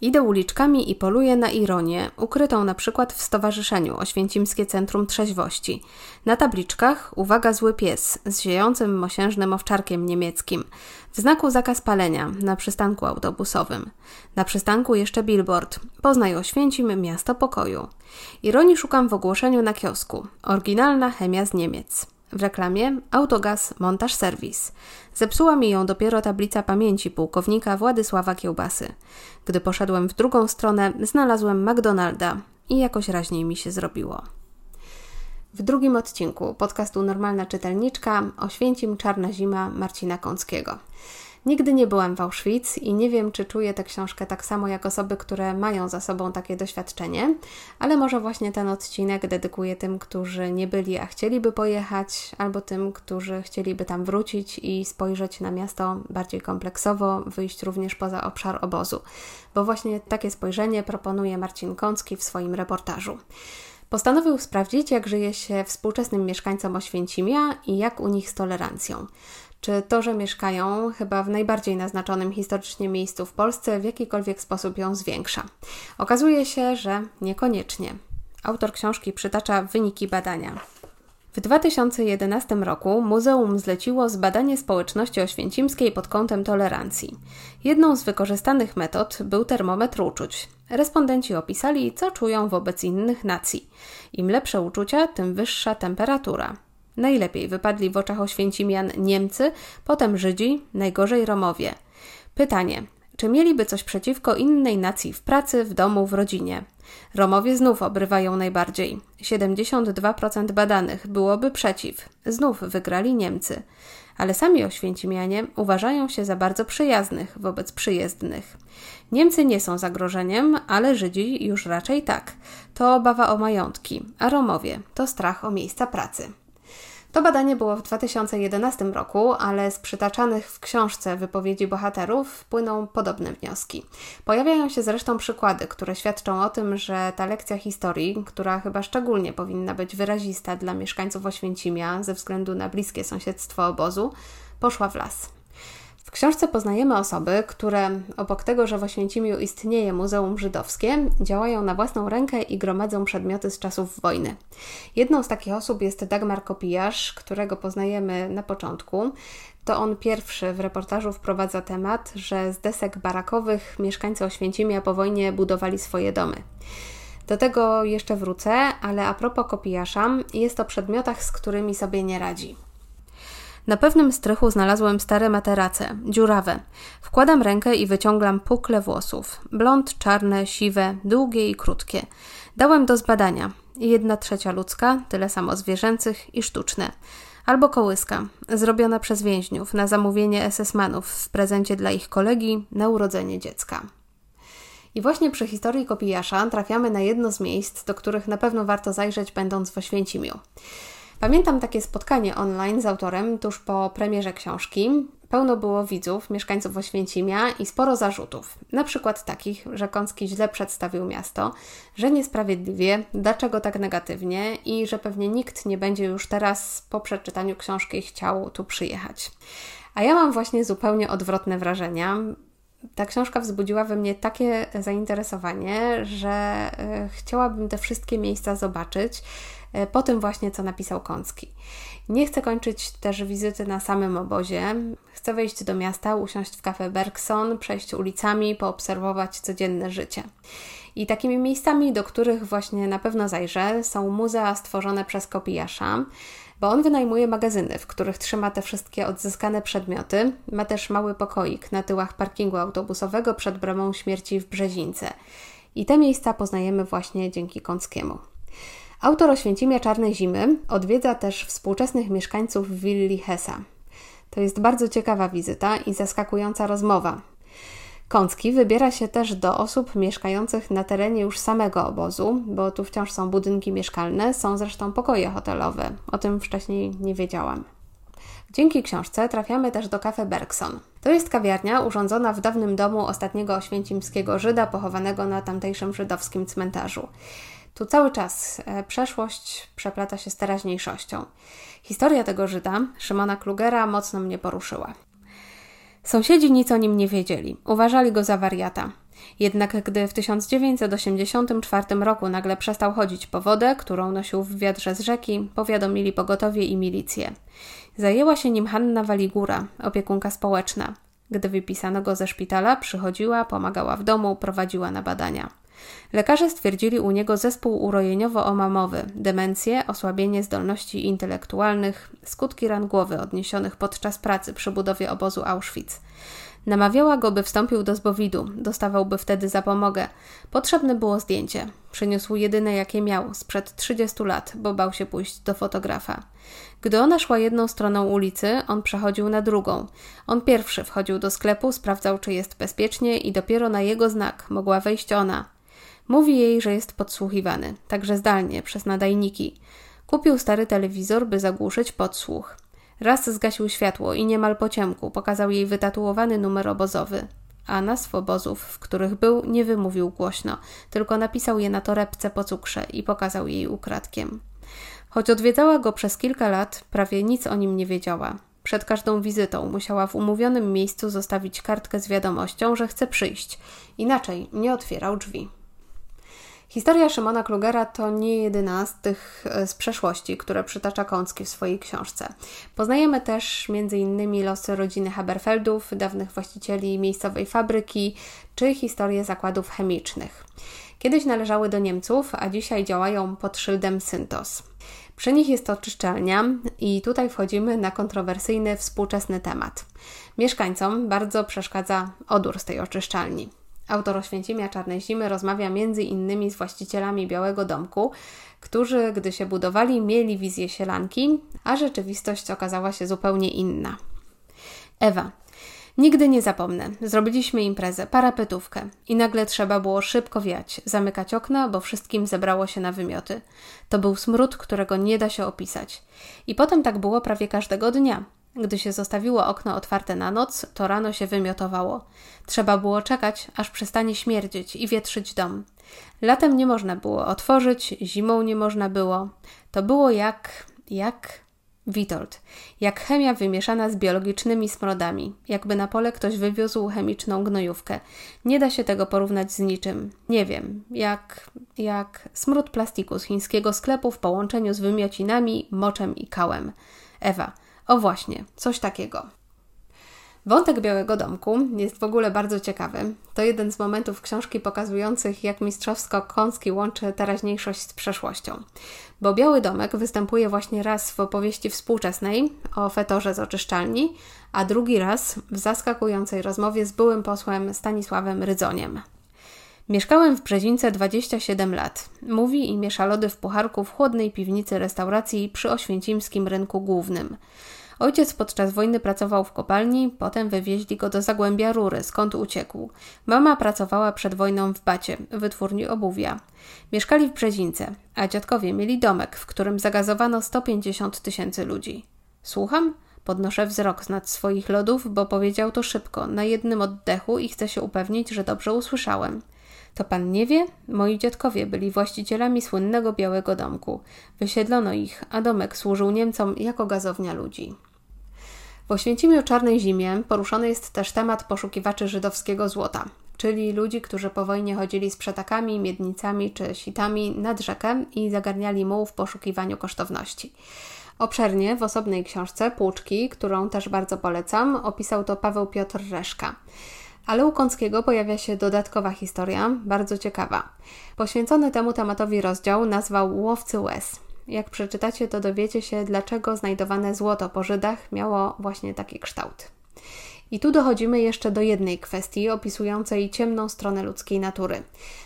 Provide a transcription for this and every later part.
Idę uliczkami i poluję na ironię, ukrytą na przykład w Stowarzyszeniu Oświęcimskie Centrum Trzeźwości. Na tabliczkach uwaga zły pies z ziejącym mosiężnym owczarkiem niemieckim. W znaku zakaz palenia na przystanku autobusowym. Na przystanku jeszcze billboard. Poznaj Oświęcim miasto pokoju. Ironii szukam w ogłoszeniu na kiosku. Oryginalna chemia z Niemiec. W reklamie Autogaz Montaż Serwis. Zepsuła mi ją dopiero tablica pamięci pułkownika Władysława Kiełbasy. Gdy poszedłem w drugą stronę, znalazłem McDonalda i jakoś raźniej mi się zrobiło. W drugim odcinku podcastu Normalna Czytelniczka oświęcim Czarna Zima Marcina Kąckiego. Nigdy nie byłam w Auschwitz i nie wiem, czy czuję tę książkę tak samo jak osoby, które mają za sobą takie doświadczenie, ale może właśnie ten odcinek dedykuję tym, którzy nie byli, a chcieliby pojechać, albo tym, którzy chcieliby tam wrócić i spojrzeć na miasto bardziej kompleksowo, wyjść również poza obszar obozu, bo właśnie takie spojrzenie proponuje Marcin Kącki w swoim reportażu. Postanowił sprawdzić, jak żyje się współczesnym mieszkańcom Oświęcimia i jak u nich z tolerancją czy to, że mieszkają chyba w najbardziej naznaczonym historycznie miejscu w Polsce, w jakikolwiek sposób ją zwiększa. Okazuje się, że niekoniecznie. Autor książki przytacza wyniki badania. W 2011 roku muzeum zleciło zbadanie społeczności oświęcimskiej pod kątem tolerancji. Jedną z wykorzystanych metod był termometr uczuć. Respondenci opisali, co czują wobec innych nacji. Im lepsze uczucia, tym wyższa temperatura. Najlepiej wypadli w oczach Oświęcimian Niemcy, potem Żydzi, najgorzej Romowie. Pytanie: czy mieliby coś przeciwko innej nacji w pracy, w domu, w rodzinie? Romowie znów obrywają najbardziej. 72% badanych byłoby przeciw. Znów wygrali Niemcy. Ale sami Oświęcimianie uważają się za bardzo przyjaznych wobec przyjezdnych. Niemcy nie są zagrożeniem, ale Żydzi już raczej tak. To obawa o majątki, a Romowie to strach o miejsca pracy. To badanie było w 2011 roku, ale z przytaczanych w książce wypowiedzi bohaterów płyną podobne wnioski. Pojawiają się zresztą przykłady, które świadczą o tym, że ta lekcja historii, która chyba szczególnie powinna być wyrazista dla mieszkańców Oświęcimia ze względu na bliskie sąsiedztwo obozu, poszła w las. Książce poznajemy osoby, które obok tego, że w Oświęcimiu istnieje Muzeum Żydowskie, działają na własną rękę i gromadzą przedmioty z czasów wojny. Jedną z takich osób jest Dagmar Kopijarz, którego poznajemy na początku. To on pierwszy w reportażu wprowadza temat, że z desek barakowych mieszkańcy Oświęcimia po wojnie budowali swoje domy. Do tego jeszcze wrócę, ale a propos kopijasza, jest o przedmiotach, z którymi sobie nie radzi. Na pewnym strychu znalazłem stare materace, dziurawe. Wkładam rękę i wyciągam pukle włosów. Blond, czarne, siwe, długie i krótkie. Dałem do zbadania. Jedna trzecia ludzka, tyle samo zwierzęcych i sztuczne. Albo kołyska, zrobiona przez więźniów na zamówienie SS-manów w prezencie dla ich kolegi na urodzenie dziecka. I właśnie przy historii kopijasza trafiamy na jedno z miejsc, do których na pewno warto zajrzeć, będąc w Oświęcimiu. Pamiętam takie spotkanie online z autorem tuż po premierze książki. Pełno było widzów, mieszkańców Oświęcimia i sporo zarzutów. Na przykład takich, że Kącki źle przedstawił miasto, że niesprawiedliwie, dlaczego tak negatywnie i że pewnie nikt nie będzie już teraz po przeczytaniu książki chciał tu przyjechać. A ja mam właśnie zupełnie odwrotne wrażenia. Ta książka wzbudziła we mnie takie zainteresowanie, że e, chciałabym te wszystkie miejsca zobaczyć E, po tym właśnie, co napisał Kącki. Nie chcę kończyć też wizyty na samym obozie. Chcę wejść do miasta, usiąść w kafe Bergson, przejść ulicami, poobserwować codzienne życie. I takimi miejscami, do których właśnie na pewno zajrzę, są muzea stworzone przez Kopijasza, bo on wynajmuje magazyny, w których trzyma te wszystkie odzyskane przedmioty. Ma też mały pokoik na tyłach parkingu autobusowego przed bramą śmierci w Brzezińce. I te miejsca poznajemy właśnie dzięki Kąckiemu. Autor Oświęcimia Czarnej Zimy odwiedza też współczesnych mieszkańców willi Hesa. To jest bardzo ciekawa wizyta i zaskakująca rozmowa. Kącki wybiera się też do osób mieszkających na terenie już samego obozu, bo tu wciąż są budynki mieszkalne, są zresztą pokoje hotelowe. O tym wcześniej nie wiedziałam. Dzięki książce trafiamy też do kafe Bergson. To jest kawiarnia urządzona w dawnym domu ostatniego oświęcimskiego Żyda pochowanego na tamtejszym żydowskim cmentarzu. Tu cały czas e, przeszłość przeplata się z teraźniejszością. Historia tego Żyda, Szymona Klugera, mocno mnie poruszyła. Sąsiedzi nic o nim nie wiedzieli, uważali go za wariata. Jednak gdy w 1984 roku nagle przestał chodzić po wodę, którą nosił w wiadrze z rzeki, powiadomili pogotowie i milicję. Zajęła się nim Hanna Waligura, opiekunka społeczna. Gdy wypisano go ze szpitala, przychodziła, pomagała w domu, prowadziła na badania. Lekarze stwierdzili u niego zespół urojeniowo-omamowy, demencję, osłabienie zdolności intelektualnych, skutki ran głowy odniesionych podczas pracy przy budowie obozu Auschwitz. Namawiała go, by wstąpił do zbowidu, dostawałby wtedy zapomogę. Potrzebne było zdjęcie. Przyniósł jedyne, jakie miał, sprzed 30 lat, bo bał się pójść do fotografa. Gdy ona szła jedną stroną ulicy, on przechodził na drugą. On pierwszy wchodził do sklepu, sprawdzał, czy jest bezpiecznie i dopiero na jego znak mogła wejść ona. Mówi jej, że jest podsłuchiwany, także zdalnie, przez nadajniki. Kupił stary telewizor, by zagłuszyć podsłuch. Raz zgasił światło i niemal po ciemku pokazał jej wytatuowany numer obozowy. A nazw obozów, w których był, nie wymówił głośno, tylko napisał je na torebce po cukrze i pokazał jej ukradkiem. Choć odwiedzała go przez kilka lat, prawie nic o nim nie wiedziała. Przed każdą wizytą musiała w umówionym miejscu zostawić kartkę z wiadomością, że chce przyjść, inaczej nie otwierał drzwi. Historia Szymona Klugera to nie jedyna z tych e, z przeszłości, które przytacza Kącki w swojej książce. Poznajemy też m.in. losy rodziny Haberfeldów, dawnych właścicieli miejscowej fabryki, czy historię zakładów chemicznych. Kiedyś należały do Niemców, a dzisiaj działają pod szyldem Syntos. Przy nich jest oczyszczalnia i tutaj wchodzimy na kontrowersyjny współczesny temat. Mieszkańcom bardzo przeszkadza odór z tej oczyszczalni. Autor Oświęcimia Czarnej Zimy rozmawia między innymi z właścicielami Białego Domku, którzy, gdy się budowali, mieli wizję sielanki, a rzeczywistość okazała się zupełnie inna. Ewa. Nigdy nie zapomnę. Zrobiliśmy imprezę, parapetówkę i nagle trzeba było szybko wiać, zamykać okna, bo wszystkim zebrało się na wymioty. To był smród, którego nie da się opisać. I potem tak było prawie każdego dnia. Gdy się zostawiło okno otwarte na noc, to rano się wymiotowało. Trzeba było czekać, aż przestanie śmierdzieć i wietrzyć dom. Latem nie można było otworzyć, zimą nie można było. To było jak. jak. Witold. Jak chemia wymieszana z biologicznymi smrodami. Jakby na pole ktoś wywiózł chemiczną gnojówkę. Nie da się tego porównać z niczym. Nie wiem. Jak. jak. smród plastiku z chińskiego sklepu w połączeniu z wymiocinami, moczem i kałem. Ewa. O właśnie, coś takiego. Wątek Białego Domku jest w ogóle bardzo ciekawy. To jeden z momentów książki pokazujących, jak mistrzowsko Kąski łączy teraźniejszość z przeszłością. Bo Biały Domek występuje właśnie raz w opowieści współczesnej o fetorze z oczyszczalni, a drugi raz w zaskakującej rozmowie z byłym posłem Stanisławem Rydzoniem. Mieszkałem w Brzezińce 27 lat. Mówi i miesza lody w pucharku w chłodnej piwnicy restauracji przy Oświęcimskim Rynku Głównym. Ojciec podczas wojny pracował w kopalni, potem wywieźli go do Zagłębia Rury, skąd uciekł. Mama pracowała przed wojną w Bacie, wytwórni obuwia. Mieszkali w Brzezińce, a dziadkowie mieli domek, w którym zagazowano 150 tysięcy ludzi. Słucham? Podnoszę wzrok z nad swoich lodów, bo powiedział to szybko, na jednym oddechu i chcę się upewnić, że dobrze usłyszałem. To pan nie wie? Moi dziadkowie byli właścicielami słynnego Białego Domku. Wysiedlono ich, a domek służył Niemcom jako gazownia ludzi. W Oświęcimiu Czarnej Zimie poruszony jest też temat poszukiwaczy żydowskiego złota, czyli ludzi, którzy po wojnie chodzili z przetakami, miednicami czy sitami nad rzekę i zagarniali muł w poszukiwaniu kosztowności. Obszernie w osobnej książce Płuczki, którą też bardzo polecam, opisał to Paweł Piotr Reszka. Ale u Kąckiego pojawia się dodatkowa historia, bardzo ciekawa. Poświęcony temu tematowi rozdział nazwał Łowcy łez. Jak przeczytacie, to dowiecie się, dlaczego znajdowane złoto po Żydach miało właśnie taki kształt. I tu dochodzimy jeszcze do jednej kwestii opisującej ciemną stronę ludzkiej natury.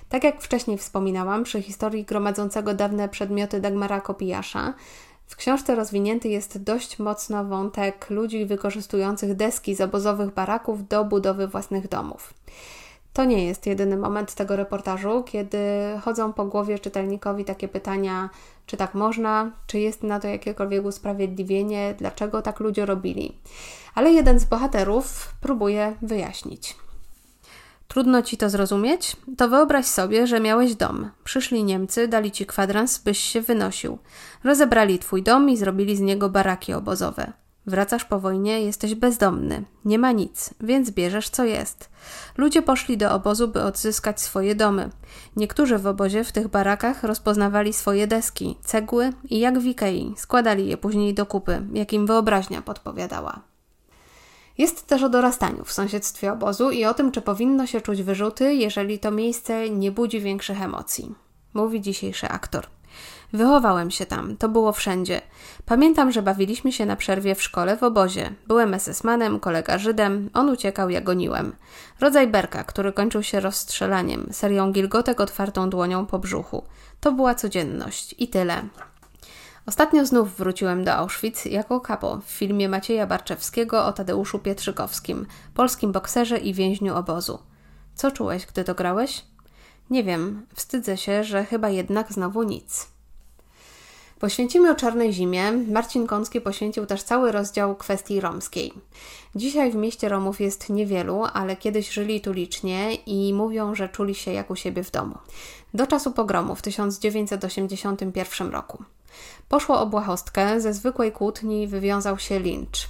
Tak jak wcześniej wspominałam, przy historii gromadzącego dawne przedmioty Dagmara Kopijasza, w książce rozwinięty jest dość mocno wątek ludzi wykorzystujących deski z obozowych baraków do budowy własnych domów. To nie jest jedyny moment tego reportażu, kiedy chodzą po głowie czytelnikowi takie pytania, czy tak można, czy jest na to jakiekolwiek usprawiedliwienie, dlaczego tak ludzie robili. Ale jeden z bohaterów próbuje wyjaśnić. Trudno ci to zrozumieć? To wyobraź sobie, że miałeś dom. Przyszli Niemcy, dali ci kwadrans, byś się wynosił. Rozebrali twój dom i zrobili z niego baraki obozowe. Wracasz po wojnie, jesteś bezdomny, nie ma nic, więc bierzesz co jest. Ludzie poszli do obozu, by odzyskać swoje domy. Niektórzy w obozie w tych barakach rozpoznawali swoje deski, cegły i jak w Ikei, składali je później do kupy, jak im wyobraźnia podpowiadała. Jest też o dorastaniu w sąsiedztwie obozu i o tym, czy powinno się czuć wyrzuty, jeżeli to miejsce nie budzi większych emocji. Mówi dzisiejszy aktor. Wychowałem się tam, to było wszędzie. Pamiętam, że bawiliśmy się na przerwie w szkole w obozie. Byłem SS-manem, kolega Żydem, on uciekał, ja goniłem. Rodzaj berka, który kończył się rozstrzelaniem, serią gilgotek otwartą dłonią po brzuchu. To była codzienność i tyle. Ostatnio znów wróciłem do Auschwitz jako kapo w filmie Macieja Barczewskiego o Tadeuszu Pietrzykowskim, polskim bokserze i więźniu obozu. Co czułeś, gdy to grałeś? Nie wiem, wstydzę się, że chyba jednak znowu nic. Poświęcimy o czarnej zimie. Marcin Kącki poświęcił też cały rozdział kwestii romskiej. Dzisiaj w mieście Romów jest niewielu, ale kiedyś żyli tu licznie i mówią, że czuli się jak u siebie w domu. Do czasu pogromu w 1981 roku. Poszło o błahostkę, ze zwykłej kłótni wywiązał się lincz.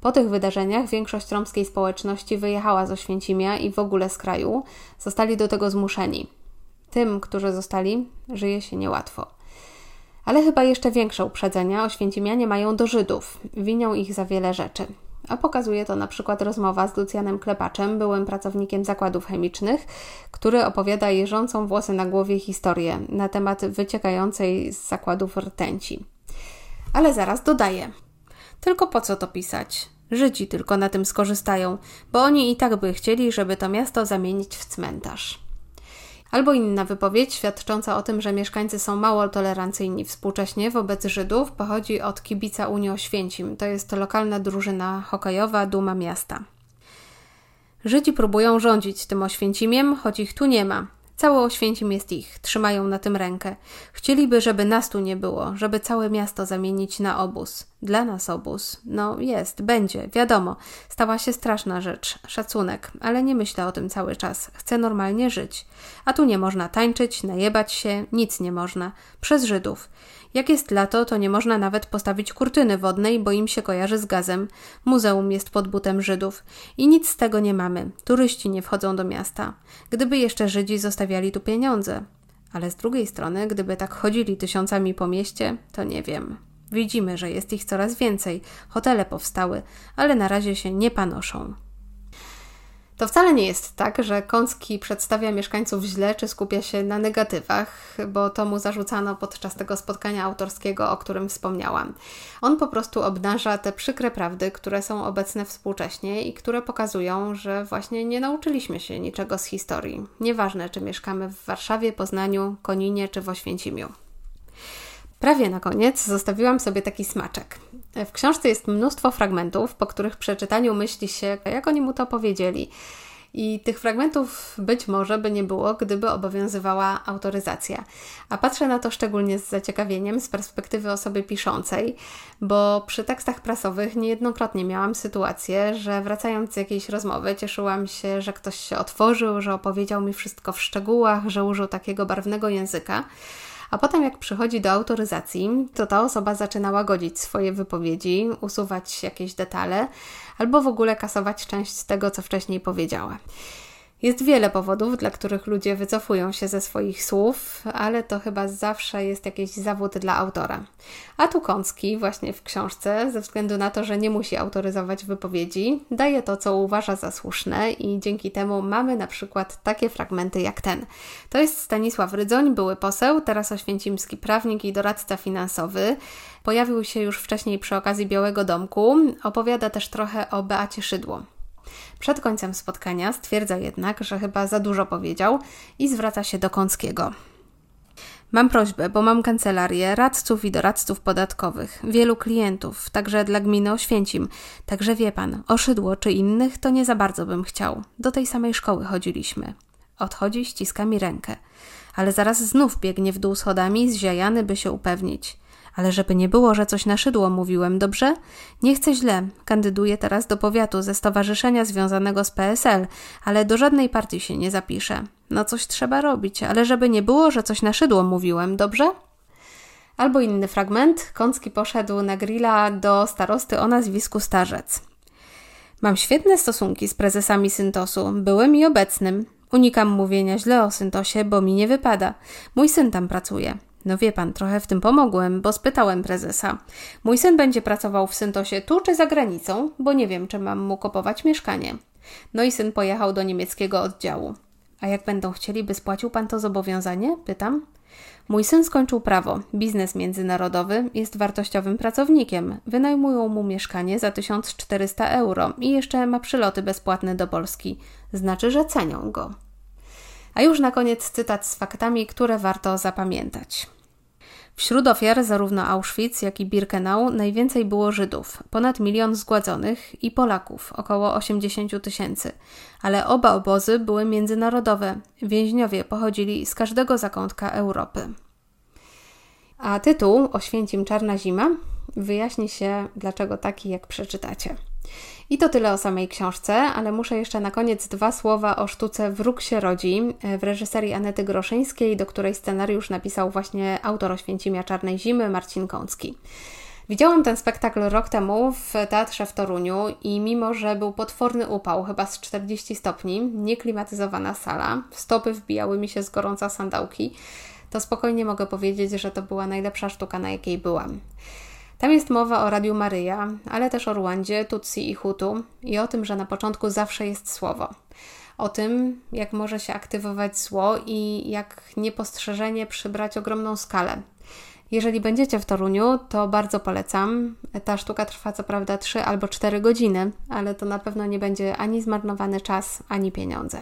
Po tych wydarzeniach większość romskiej społeczności wyjechała z Oświęcimia i w ogóle z kraju. Zostali do tego zmuszeni. Tym, którzy zostali, żyje się niełatwo. Ale chyba jeszcze większe uprzedzenia Oświęcimianie mają do Żydów. Winią ich za wiele rzeczy. A pokazuje to na przykład rozmowa z Lucjanem Klepaczem, byłym pracownikiem zakładów chemicznych, który opowiada jeżącą włosy na głowie historię na temat wyciekającej z zakładów rtęci. Ale zaraz dodaję. Tylko po co to pisać? Żydzi tylko na tym skorzystają, bo oni i tak by chcieli, żeby to miasto zamienić w cmentarz. Albo inna wypowiedź świadcząca o tym, że mieszkańcy są mało tolerancyjni współcześnie wobec Żydów, pochodzi od kibica Unii Oświęcim. To jest lokalna drużyna hokejowa Duma Miasta. Żydzi próbują rządzić tym Oświęcimiem, choć ich tu nie ma. Całe Oświęcim jest ich, trzymają na tym rękę. Chcieliby, żeby nas tu nie było, żeby całe miasto zamienić na obóz. Dla nas obóz. No jest, będzie, wiadomo. Stała się straszna rzecz, szacunek, ale nie myślę o tym cały czas. Chcę normalnie żyć. A tu nie można tańczyć, najebać się, nic nie można. Przez Żydów. Jak jest lato, to nie można nawet postawić kurtyny wodnej, bo im się kojarzy z gazem. Muzeum jest pod butem Żydów. I nic z tego nie mamy. Turyści nie wchodzą do miasta. Gdyby jeszcze Żydzi zostawiali tu pieniądze. Ale z drugiej strony, gdyby tak chodzili tysiącami po mieście, to nie wiem. Widzimy, że jest ich coraz więcej, hotele powstały, ale na razie się nie panoszą. To wcale nie jest tak, że Kącki przedstawia mieszkańców źle czy skupia się na negatywach, bo to mu zarzucano podczas tego spotkania autorskiego, o którym wspomniałam. On po prostu obnaża te przykre prawdy, które są obecne współcześnie i które pokazują, że właśnie nie nauczyliśmy się niczego z historii. Nieważne, czy mieszkamy w Warszawie, Poznaniu, Koninie czy w Oświęcimiu. Prawie na koniec zostawiłam sobie taki smaczek. W książce jest mnóstwo fragmentów, po których przeczytaniu myśli się, jak oni mu to powiedzieli. I tych fragmentów być może by nie było, gdyby obowiązywała autoryzacja. A patrzę na to szczególnie z zaciekawieniem z perspektywy osoby piszącej, bo przy tekstach prasowych niejednokrotnie miałam sytuację, że wracając z jakiejś rozmowy, cieszyłam się, że ktoś się otworzył, że opowiedział mi wszystko w szczegółach, że użył takiego barwnego języka. A potem, jak przychodzi do autoryzacji, to ta osoba zaczyna łagodzić swoje wypowiedzi, usuwać jakieś detale albo w ogóle kasować część tego, co wcześniej powiedziała. Jest wiele powodów, dla których ludzie wycofują się ze swoich słów, ale to chyba zawsze jest jakiś zawód dla autora. A tu Kącki, właśnie w książce, ze względu na to, że nie musi autoryzować wypowiedzi, daje to, co uważa za słuszne i dzięki temu mamy na przykład takie fragmenty jak ten. To jest Stanisław Rydzoń, były poseł, teraz oświęcimski prawnik i doradca finansowy. Pojawił się już wcześniej przy okazji Białego Domku. Opowiada też trochę o Beacie Szydło. Przed końcem spotkania stwierdza jednak, że chyba za dużo powiedział i zwraca się do Kąckiego. Mam prośbę, bo mam kancelarię, radców i doradców podatkowych, wielu klientów, także dla gminy Oświęcim. Także wie pan, oszydło czy innych to nie za bardzo bym chciał. Do tej samej szkoły chodziliśmy. Odchodzi, ściska mi rękę. Ale zaraz znów biegnie w dół schodami, zziajany, by się upewnić. Ale żeby nie było, że coś na szydło mówiłem, dobrze? Nie chcę źle. Kandyduję teraz do powiatu ze stowarzyszenia związanego z PSL, ale do żadnej partii się nie zapiszę. No coś trzeba robić, ale żeby nie było, że coś na szydło mówiłem, dobrze? Albo inny fragment. Kącki poszedł na grilla do starosty o nazwisku Starzec. Mam świetne stosunki z prezesami Syntosu, byłym i obecnym. Unikam mówienia źle o Syntosie, bo mi nie wypada. Mój syn tam pracuje. No wie pan, trochę w tym pomogłem, bo spytałem prezesa. Mój syn będzie pracował w Syntosie tu czy za granicą, bo nie wiem, czy mam mu kupować mieszkanie. No i syn pojechał do niemieckiego oddziału. A jak będą chcieli, by spłacił pan to zobowiązanie? Pytam. Mój syn skończył prawo, biznes międzynarodowy, jest wartościowym pracownikiem. Wynajmują mu mieszkanie za 1400 euro i jeszcze ma przyloty bezpłatne do Polski. Znaczy, że cenią go. A już na koniec cytat z faktami, które warto zapamiętać. Wśród ofiar zarówno Auschwitz, jak i Birkenau najwięcej było Żydów, ponad milion zgładzonych i Polaków, około 80 tysięcy. Ale oba obozy były międzynarodowe. Więźniowie pochodzili z każdego zakątka Europy. A tytuł Oświęcim Czarna Zima wyjaśni się, dlaczego taki, jak przeczytacie. I to tyle o samej książce, ale muszę jeszcze na koniec dwa słowa o sztuce Wróg się rodzi w reżyserii Anety Groszyńskiej, do której scenariusz napisał właśnie autor Oświęcimia Czarnej Zimy, Marcin Kącki. Widziałam ten spektakl rok temu w teatrze w Toruniu i mimo, że był potworny upał, chyba z 40 stopni, nieklimatyzowana sala, stopy wbijały mi się z gorąca sandałki, to spokojnie mogę powiedzieć, że to była najlepsza sztuka, na jakiej byłam. Tam jest mowa o Radiu Maryja, ale też o Rwandzie, Tutsi i Hutu i o tym, że na początku zawsze jest słowo. O tym, jak może się aktywować zło i jak niepostrzeżenie przybrać ogromną skalę. Jeżeli będziecie w Toruniu, to bardzo polecam. Ta sztuka trwa co prawda 3 albo 4 godziny, ale to na pewno nie będzie ani zmarnowany czas, ani pieniądze.